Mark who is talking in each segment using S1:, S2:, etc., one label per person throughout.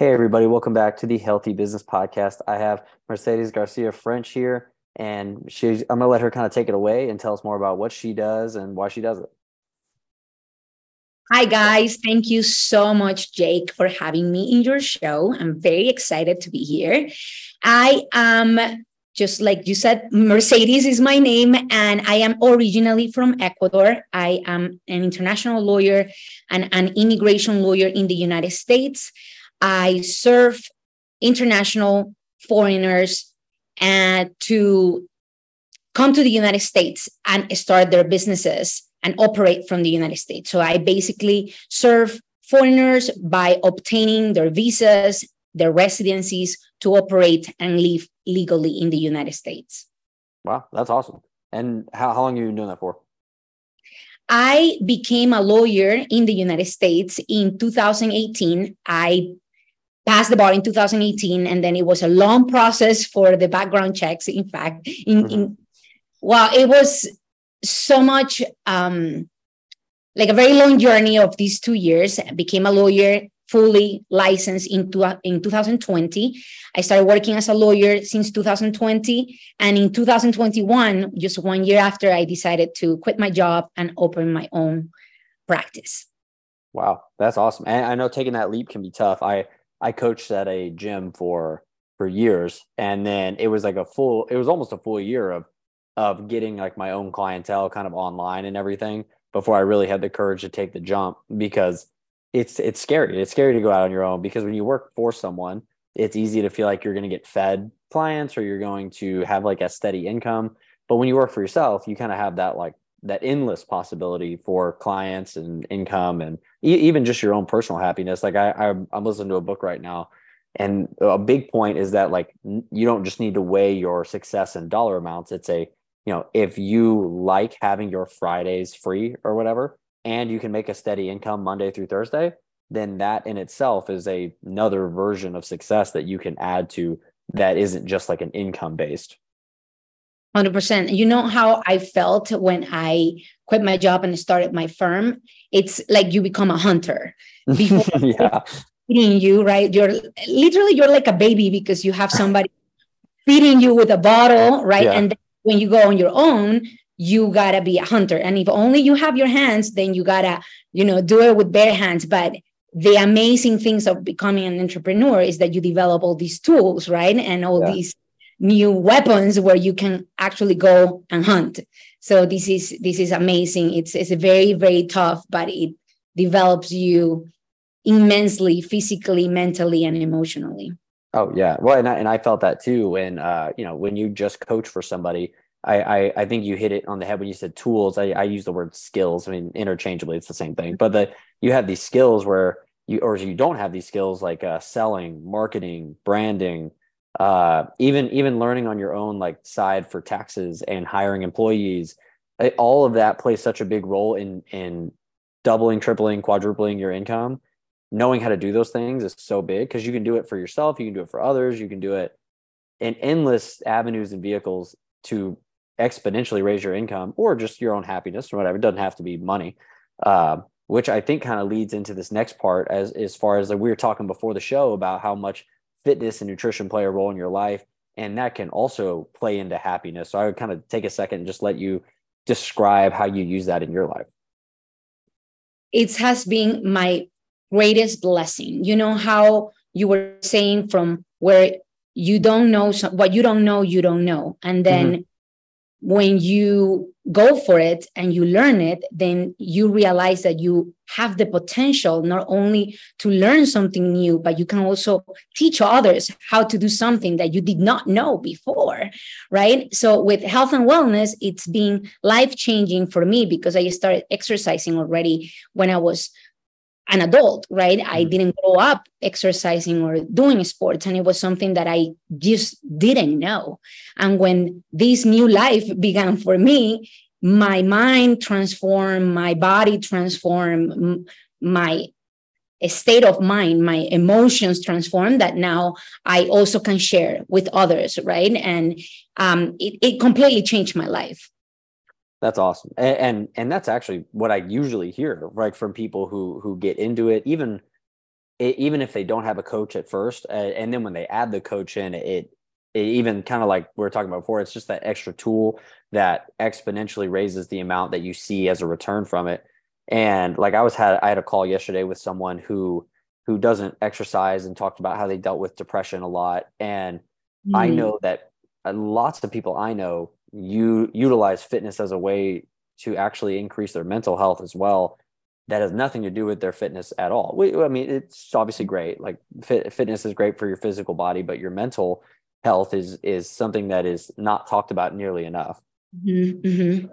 S1: Hey, everybody, welcome back to the Healthy Business Podcast. I have Mercedes Garcia French here, and I'm going to let her kind of take it away and tell us more about what she does and why she does it.
S2: Hi, guys. Thank you so much, Jake, for having me in your show. I'm very excited to be here. I am just like you said, Mercedes is my name, and I am originally from Ecuador. I am an international lawyer and an immigration lawyer in the United States. I serve international foreigners and to come to the United States and start their businesses and operate from the United States. So I basically serve foreigners by obtaining their visas, their residencies to operate and live legally in the United States.
S1: Wow, that's awesome. And how, how long have you been doing that for?
S2: I became a lawyer in the United States in 2018. I passed the bar in 2018 and then it was a long process for the background checks in fact. In, mm-hmm. in well it was so much um like a very long journey of these two years. I became a lawyer fully licensed in, in 2020 i started working as a lawyer since 2020 and in 2021 just one year after i decided to quit my job and open my own practice.
S1: Wow that's awesome. And i know taking that leap can be tough. I I coached at a gym for for years, and then it was like a full. It was almost a full year of of getting like my own clientele kind of online and everything before I really had the courage to take the jump because it's it's scary. It's scary to go out on your own because when you work for someone, it's easy to feel like you're going to get fed clients or you're going to have like a steady income. But when you work for yourself, you kind of have that like that endless possibility for clients and income and e- even just your own personal happiness. Like I, I i'm listening to a book right now and a big point is that like you don't just need to weigh your success in dollar amounts. It's a you know if you like having your fridays free or whatever and you can make a steady income monday through thursday then that in itself is a another version of success that you can add to that isn't just like an income based
S2: 100%. You know how I felt when I quit my job and started my firm? It's like you become a hunter.
S1: Before yeah.
S2: feeding you, right? You're literally you're like a baby because you have somebody feeding you with a bottle, right? Yeah. And when you go on your own, you gotta be a hunter. And if only you have your hands, then you gotta, you know, do it with bare hands. But the amazing things of becoming an entrepreneur is that you develop all these tools, right? And all yeah. these new weapons where you can actually go and hunt so this is this is amazing it's it's very very tough but it develops you immensely physically mentally and emotionally
S1: oh yeah well and I, and I felt that too when uh you know when you just coach for somebody I, I, I think you hit it on the head when you said tools. I, I use the word skills. I mean, interchangeably, it's the same thing. But the you have these skills where you or you don't have these skills like uh, selling, marketing, branding, uh, even even learning on your own like side for taxes and hiring employees it, all of that plays such a big role in in doubling tripling quadrupling your income. Knowing how to do those things is so big because you can do it for yourself you can do it for others you can do it in endless avenues and vehicles to exponentially raise your income or just your own happiness or whatever it doesn't have to be money uh, which i think kind of leads into this next part as as far as like we were talking before the show about how much fitness and nutrition play a role in your life and that can also play into happiness. So i would kind of take a second and just let you describe how you use that in your life.
S2: It has been my greatest blessing. You know how you were saying from where you don't know what you don't know you don't know. And then mm-hmm when you go for it and you learn it, then you realize that you have the potential not only to learn something new, but you can also teach others how to do something that you did not know before, right? So with health and wellness, it's been life changing for me because I started exercising already when I was an adult, right? I mm-hmm. didn't grow up exercising or doing sports, and it was something that I just didn't know. And when this new life began for me, my mind transformed, my body transformed, my state of mind, my emotions transformed that now I also can share with others, right? And um, it, it completely changed my life.
S1: That's awesome, and, and, and that's actually what I usually hear, right, from people who who get into it. Even even if they don't have a coach at first, and then when they add the coach in, it, it even kind of like we are talking about before, it's just that extra tool that exponentially raises the amount that you see as a return from it. And like I was had I had a call yesterday with someone who who doesn't exercise and talked about how they dealt with depression a lot. And mm. I know that uh, lots of people I know you utilize fitness as a way to actually increase their mental health as well that has nothing to do with their fitness at all. We, I mean, it's obviously great. Like fit, fitness is great for your physical body, but your mental health is is something that is not talked about nearly enough.
S2: Mm-hmm.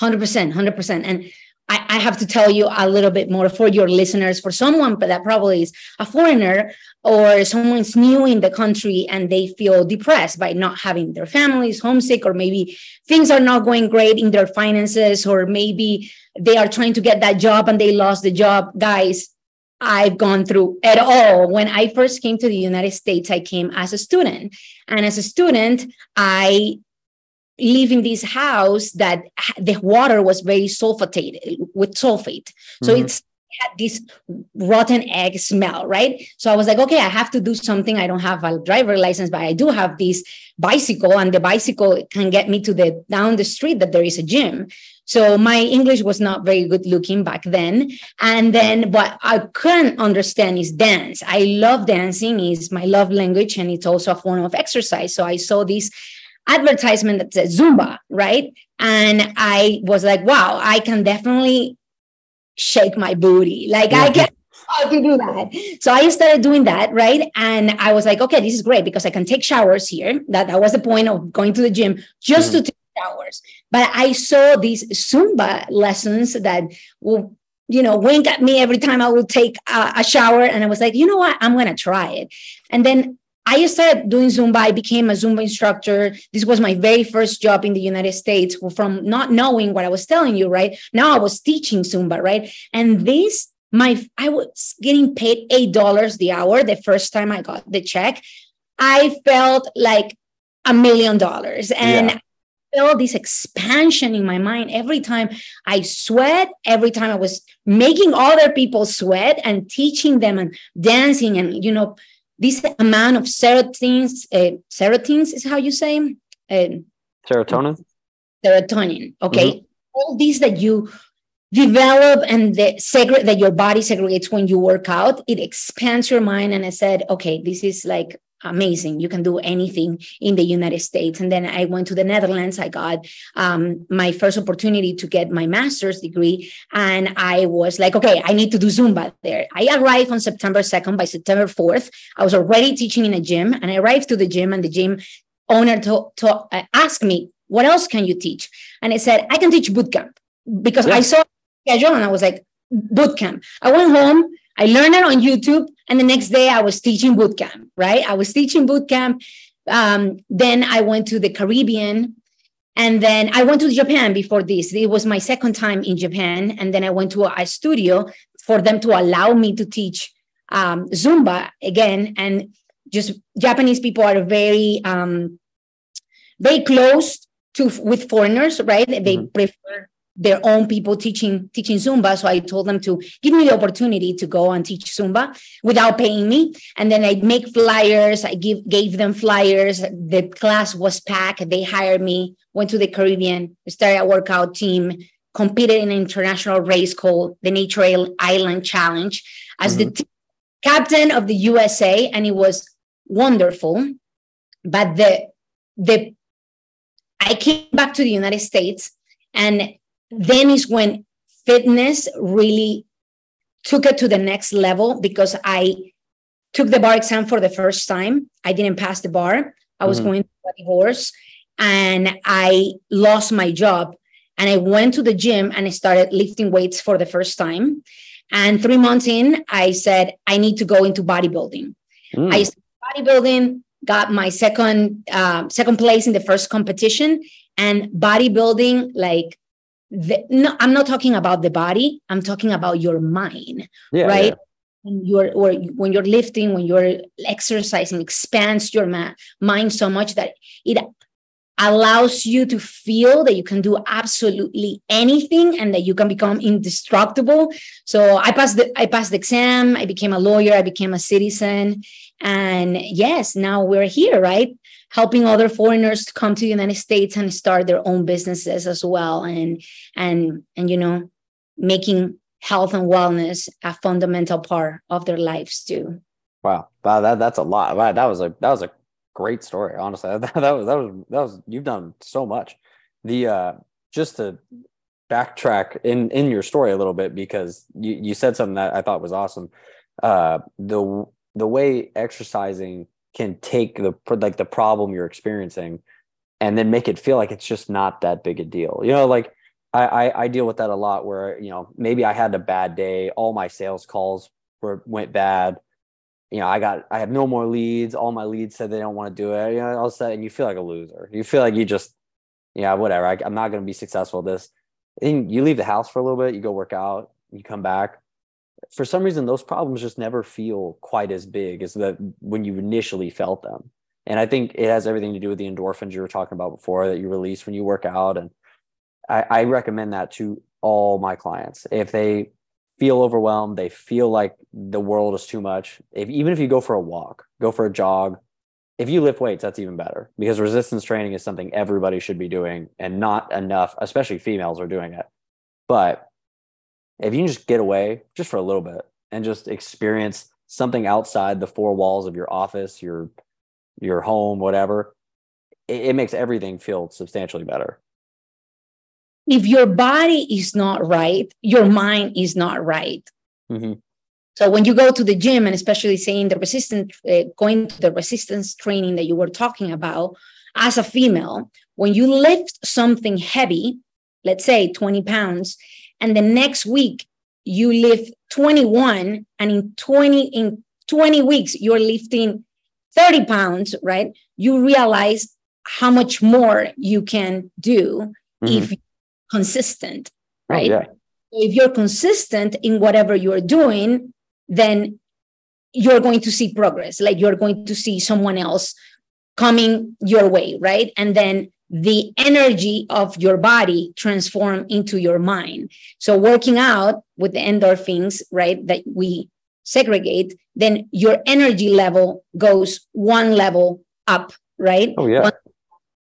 S2: 100%, 100%. And I, I have to tell you a little bit more for your listeners, for someone that probably is a foreigner or someone's new in the country and they feel depressed by not having their families homesick, or maybe things are not going great in their finances, or maybe they are trying to get that job and they lost the job. Guys, I've gone through at all. When I first came to the United States, I came as a student. And as a student, I live in this house that the water was very sulfated with sulfate. So mm-hmm. it's had this rotten egg smell, right? So I was like, okay, I have to do something. I don't have a driver license, but I do have this bicycle, and the bicycle can get me to the down the street that there is a gym. So my English was not very good looking back then. And then what I couldn't understand is dance. I love dancing, is my love language, and it's also a form of exercise. So I saw this advertisement that said Zumba, right? And I was like, wow, I can definitely shake my booty. Like yeah. I can how to do that. So I started doing that, right? And I was like, okay, this is great because I can take showers here. That, that was the point of going to the gym just mm to take showers. But I saw these Zumba lessons that will, you know, wink at me every time I would take a, a shower. And I was like, you know what? I'm going to try it. And then I started doing Zumba. I became a Zumba instructor. This was my very first job in the United States from not knowing what I was telling you, right? Now I was teaching Zumba, right? And this, my, I was getting paid $8 the hour the first time I got the check. I felt like a million dollars. And yeah. felt this expansion in my mind every time I sweat, every time I was making other people sweat and teaching them and dancing and, you know, this amount of serotins, uh, serotins is how you say uh,
S1: serotonin.
S2: Serotonin. Okay, mm-hmm. all these that you develop and the segre- that your body segregates when you work out, it expands your mind. And I said, okay, this is like amazing. You can do anything in the United States. And then I went to the Netherlands. I got um, my first opportunity to get my master's degree. And I was like, okay, I need to do Zumba there. I arrived on September 2nd. By September 4th, I was already teaching in a gym. And I arrived to the gym, and the gym owner to, to uh, ask me, what else can you teach? And I said, I can teach boot camp because yeah. I saw schedule and I was like, boot camp. I went home I learned it on YouTube. And the next day I was teaching boot camp, right? I was teaching boot camp. Um, then I went to the Caribbean. And then I went to Japan before this. It was my second time in Japan. And then I went to a, studio for them to allow me to teach um, Zumba again. And just Japanese people are very, um, very close to with foreigners, right? They mm-hmm. prefer their own people teaching teaching Zumba. So I told them to give me the opportunity to go and teach Zumba without paying me. And then I'd make flyers. I give gave them flyers. The class was packed. They hired me. Went to the Caribbean. Started a workout team. Competed in an international race called the Nature Island Challenge as mm-hmm. the t- captain of the USA, and it was wonderful. But the the I came back to the United States and then is when fitness really took it to the next level because I took the bar exam for the first time. I didn't pass the bar. I was mm-hmm. going through a divorce and I lost my job. And I went to the gym and I started lifting weights for the first time. And three months in, I said, I need to go into bodybuilding. Mm. I bodybuilding, got my second uh, second place in the first competition, and bodybuilding like the, no, I'm not talking about the body. I'm talking about your mind, yeah, right? Yeah. When you're or when you're lifting, when you're exercising, expands your ma- mind so much that it allows you to feel that you can do absolutely anything and that you can become indestructible. So I passed the I passed the exam, I became a lawyer, I became a citizen. And yes, now we're here, right? Helping other foreigners to come to the United States and start their own businesses as well. And and and you know, making health and wellness a fundamental part of their lives too.
S1: Wow, wow, that that's a lot. Wow, that was a that was a great story. Honestly, that, that was that was that was you've done so much. The uh, just to backtrack in in your story a little bit because you you said something that I thought was awesome. Uh, the the way exercising can take the like the problem you're experiencing and then make it feel like it's just not that big a deal. You know, like I, I, I deal with that a lot where you know maybe I had a bad day, all my sales calls were went bad you know, I got, I have no more leads. All my leads said they don't want to do it. You know, all of a sudden you feel like a loser. You feel like you just, yeah, whatever. I, am not going to be successful at this. And you leave the house for a little bit, you go work out, you come back. For some reason, those problems just never feel quite as big as that when you initially felt them. And I think it has everything to do with the endorphins you were talking about before that you release when you work out. And I, I recommend that to all my clients. If they feel overwhelmed, they feel like the world is too much. If even if you go for a walk, go for a jog, if you lift weights, that's even better because resistance training is something everybody should be doing and not enough, especially females are doing it. But if you can just get away just for a little bit and just experience something outside the four walls of your office, your your home, whatever, it, it makes everything feel substantially better
S2: if your body is not right, your mind is not right. Mm-hmm. So when you go to the gym, and especially saying the resistance, uh, going to the resistance training that you were talking about, as a female, when you lift something heavy, let's say 20 pounds, and the next week you lift 21, and in 20 in 20 weeks you're lifting 30 pounds, right? You realize how much more you can do mm-hmm. if consistent, oh, right? Oh, yeah. If you're consistent in whatever you're doing, then you're going to see progress. Like you're going to see someone else coming your way, right? And then the energy of your body transform into your mind. So working out with the endorphins, right, that we segregate, then your energy level goes one level up, right?
S1: Oh yeah.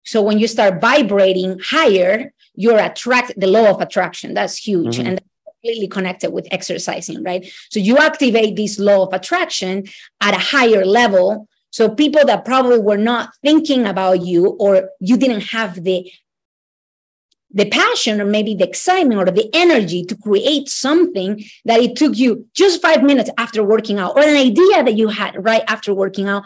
S2: So when you start vibrating higher, you're attract the law of attraction. That's huge. Mm-hmm. And completely connected with exercising, right? So you activate this law of attraction at a higher level. So people that probably were not thinking about you or you didn't have the the passion or maybe the excitement or the energy to create something that it took you just five minutes after working out or an idea that you had right after working out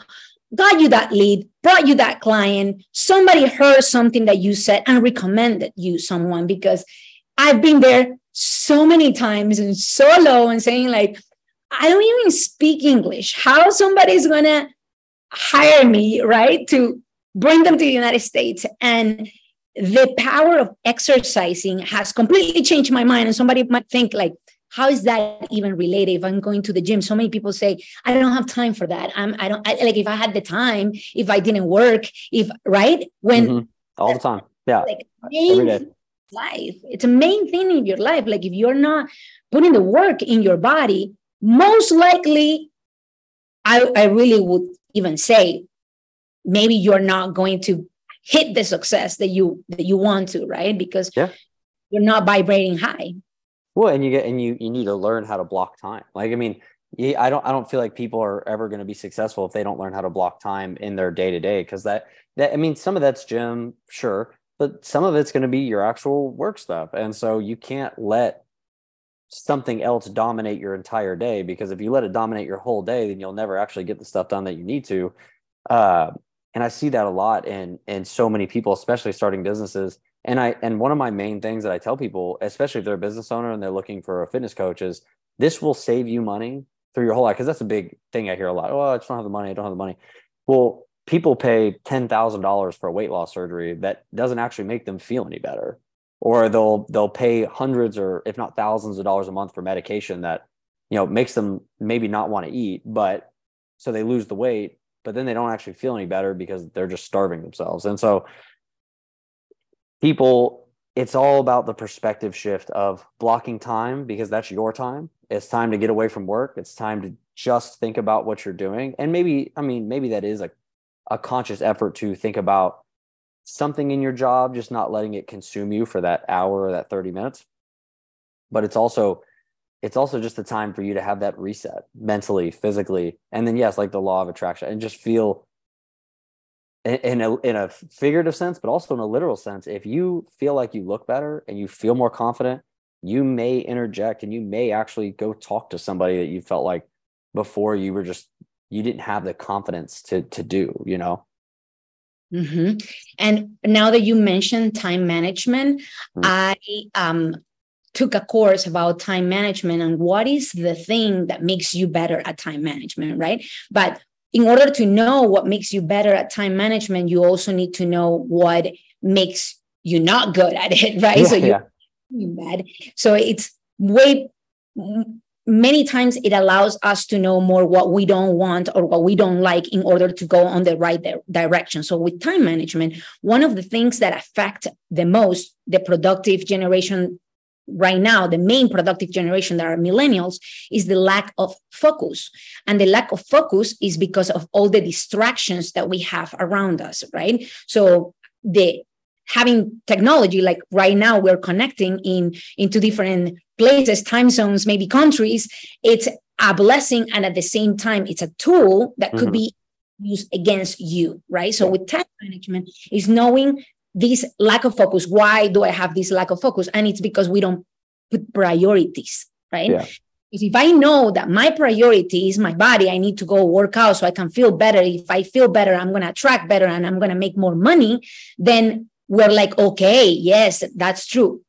S2: got you that lead, brought you that client, somebody heard something that you said and recommended you someone because I've been there so many times and so low and saying like, I don't even speak English. How somebody's gonna hire me, right? To bring them to the United States. And the power of exercising has completely changed my mind. And somebody might think like, how is that even related if i'm going to the gym so many people say i don't have time for that i'm i don't I, like if i had the time if i didn't work if right when mm-hmm.
S1: all the time yeah
S2: like life it's a main thing in your life like if you're not putting the work in your body most likely i i really would even say maybe you're not going to hit the success that you that you want to right because
S1: yeah.
S2: you're not vibrating high
S1: well, and you get and you you need to learn how to block time. Like I mean, I don't I don't feel like people are ever going to be successful if they don't learn how to block time in their day to day because that that I mean some of that's gym, sure, but some of it's going to be your actual work stuff, and so you can't let something else dominate your entire day because if you let it dominate your whole day, then you'll never actually get the stuff done that you need to. Uh, and I see that a lot in in so many people, especially starting businesses and I and one of my main things that I tell people, especially if they're a business owner and they're looking for a fitness coach, is this will save you money through your whole life. Because that's a big thing I hear a lot. Oh, I just don't have the money. I don't have the money. Well, people pay ten thousand dollars for a weight loss surgery that doesn't actually make them feel any better. Or they'll they'll pay hundreds or if not thousands of dollars a month for medication that you know makes them maybe not want to eat, but so they lose the weight, but then they don't actually feel any better because they're just starving themselves. And so people, it's all about the perspective shift of blocking time because that's your time. It's time to get away from work. It's time to just think about what you're doing. And maybe, I mean, maybe that is a, a conscious effort to think about something in your job, just not letting it consume you for that hour or that 30 minutes. But it's also, it's also just the time for you to have that reset mentally, physically, and then yes, like the law of attraction, and just feel in a in a figurative sense, but also in a literal sense. If you feel like you look better and you feel more confident, you may interject and you may actually go talk to somebody that you felt like before you were just you didn't have the confidence to to do. You know.
S2: Mm-hmm. And now that you mentioned time management, mm-hmm. I um took a course about time management and what is the thing that makes you better at time management, right? But in order to know what makes you better at time management, you also need to know what makes you not good at it, right? Yeah, so you're yeah. bad. So it's way many times it allows us to know more what we don't want or what we don't like in order to go on the right di- direction. So with time management one of the things that affect the most the productive generation right now the main productive generation that are millennials is the lack of focus. And the lack of focus is because of all the distractions that we have around us right? So the having technology like right now we're connecting in into different places time zones maybe countries it's a blessing and at the same time it's a tool that could mm-hmm. be used against you right so with time management is knowing this lack of focus. Why do I have this lack of focus? And it's because we don't put priorities, right? Yeah. If I know that my priority is my body, I need to go work out so I can feel better. If I feel better, I'm going to attract better and I'm going to make more money. Then we're like, okay, yes, that's true.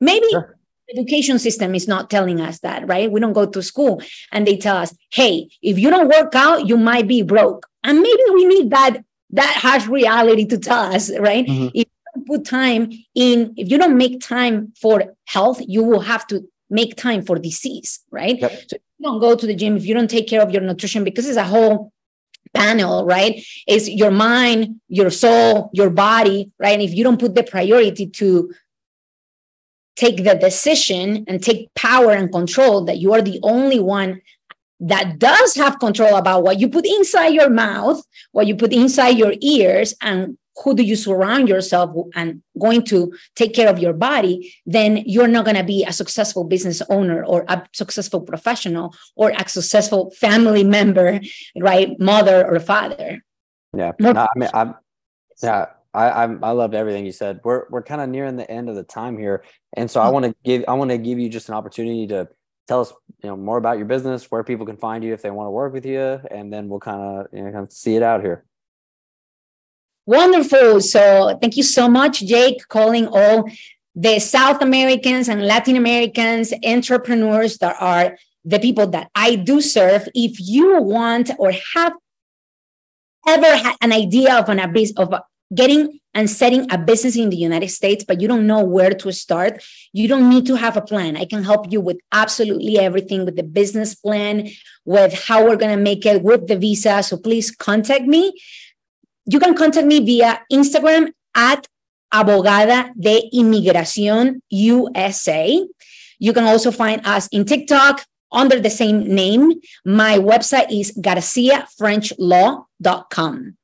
S2: Maybe sure. education system is not telling us that, right? We don't go to school and they tell us, hey, if you don't work out, you might be broke. And maybe we need that that harsh reality to tell us, right? Mm-hmm. If you put time in, if you don't make time for health, you will have to make time for disease, right? Yep. So you don't go to the gym, if you don't take care of your nutrition, because it's a whole panel, right? Is your mind, your soul, your body, right? And if you don't put the priority to take the decision and take power and control that you are the only one that does have control about what you put inside your mouth, what you put inside your ears, and who do you surround yourself and going to take care of your body, then you're not going to be a successful business owner or a successful professional or a successful family member, right? Mother or father.
S1: Yeah. No, I mean, I'm, yeah, I, I'm, I loved everything you said. We're, we're kind of nearing the end of the time here. And so I mm-hmm. want to give, I want to give you just an opportunity to tell us you know more about your business where people can find you if they want to work with you and then we'll kind of you know kind of see it out here
S2: wonderful so thank you so much jake calling all the south americans and latin americans entrepreneurs that are the people that i do serve if you want or have ever had an idea of an abyss of getting and setting a business in the United States, but you don't know where to start, you don't need to have a plan. I can help you with absolutely everything with the business plan, with how we're going to make it with the visa. So please contact me. You can contact me via Instagram at Abogada de Inmigración USA. You can also find us in TikTok under the same name. My website is garciafrenchlaw.com.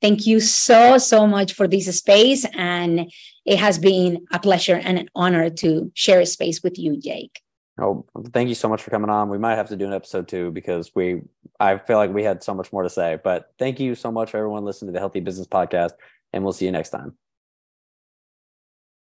S2: Thank you so, so much for this space. And it has been a pleasure and an honor to share a space with you, Jake.
S1: Oh, thank you so much for coming on. We might have to do an episode two because we, I feel like we had so much more to say. But thank you so much for everyone listening to the Healthy Business Podcast, and we'll see you next time.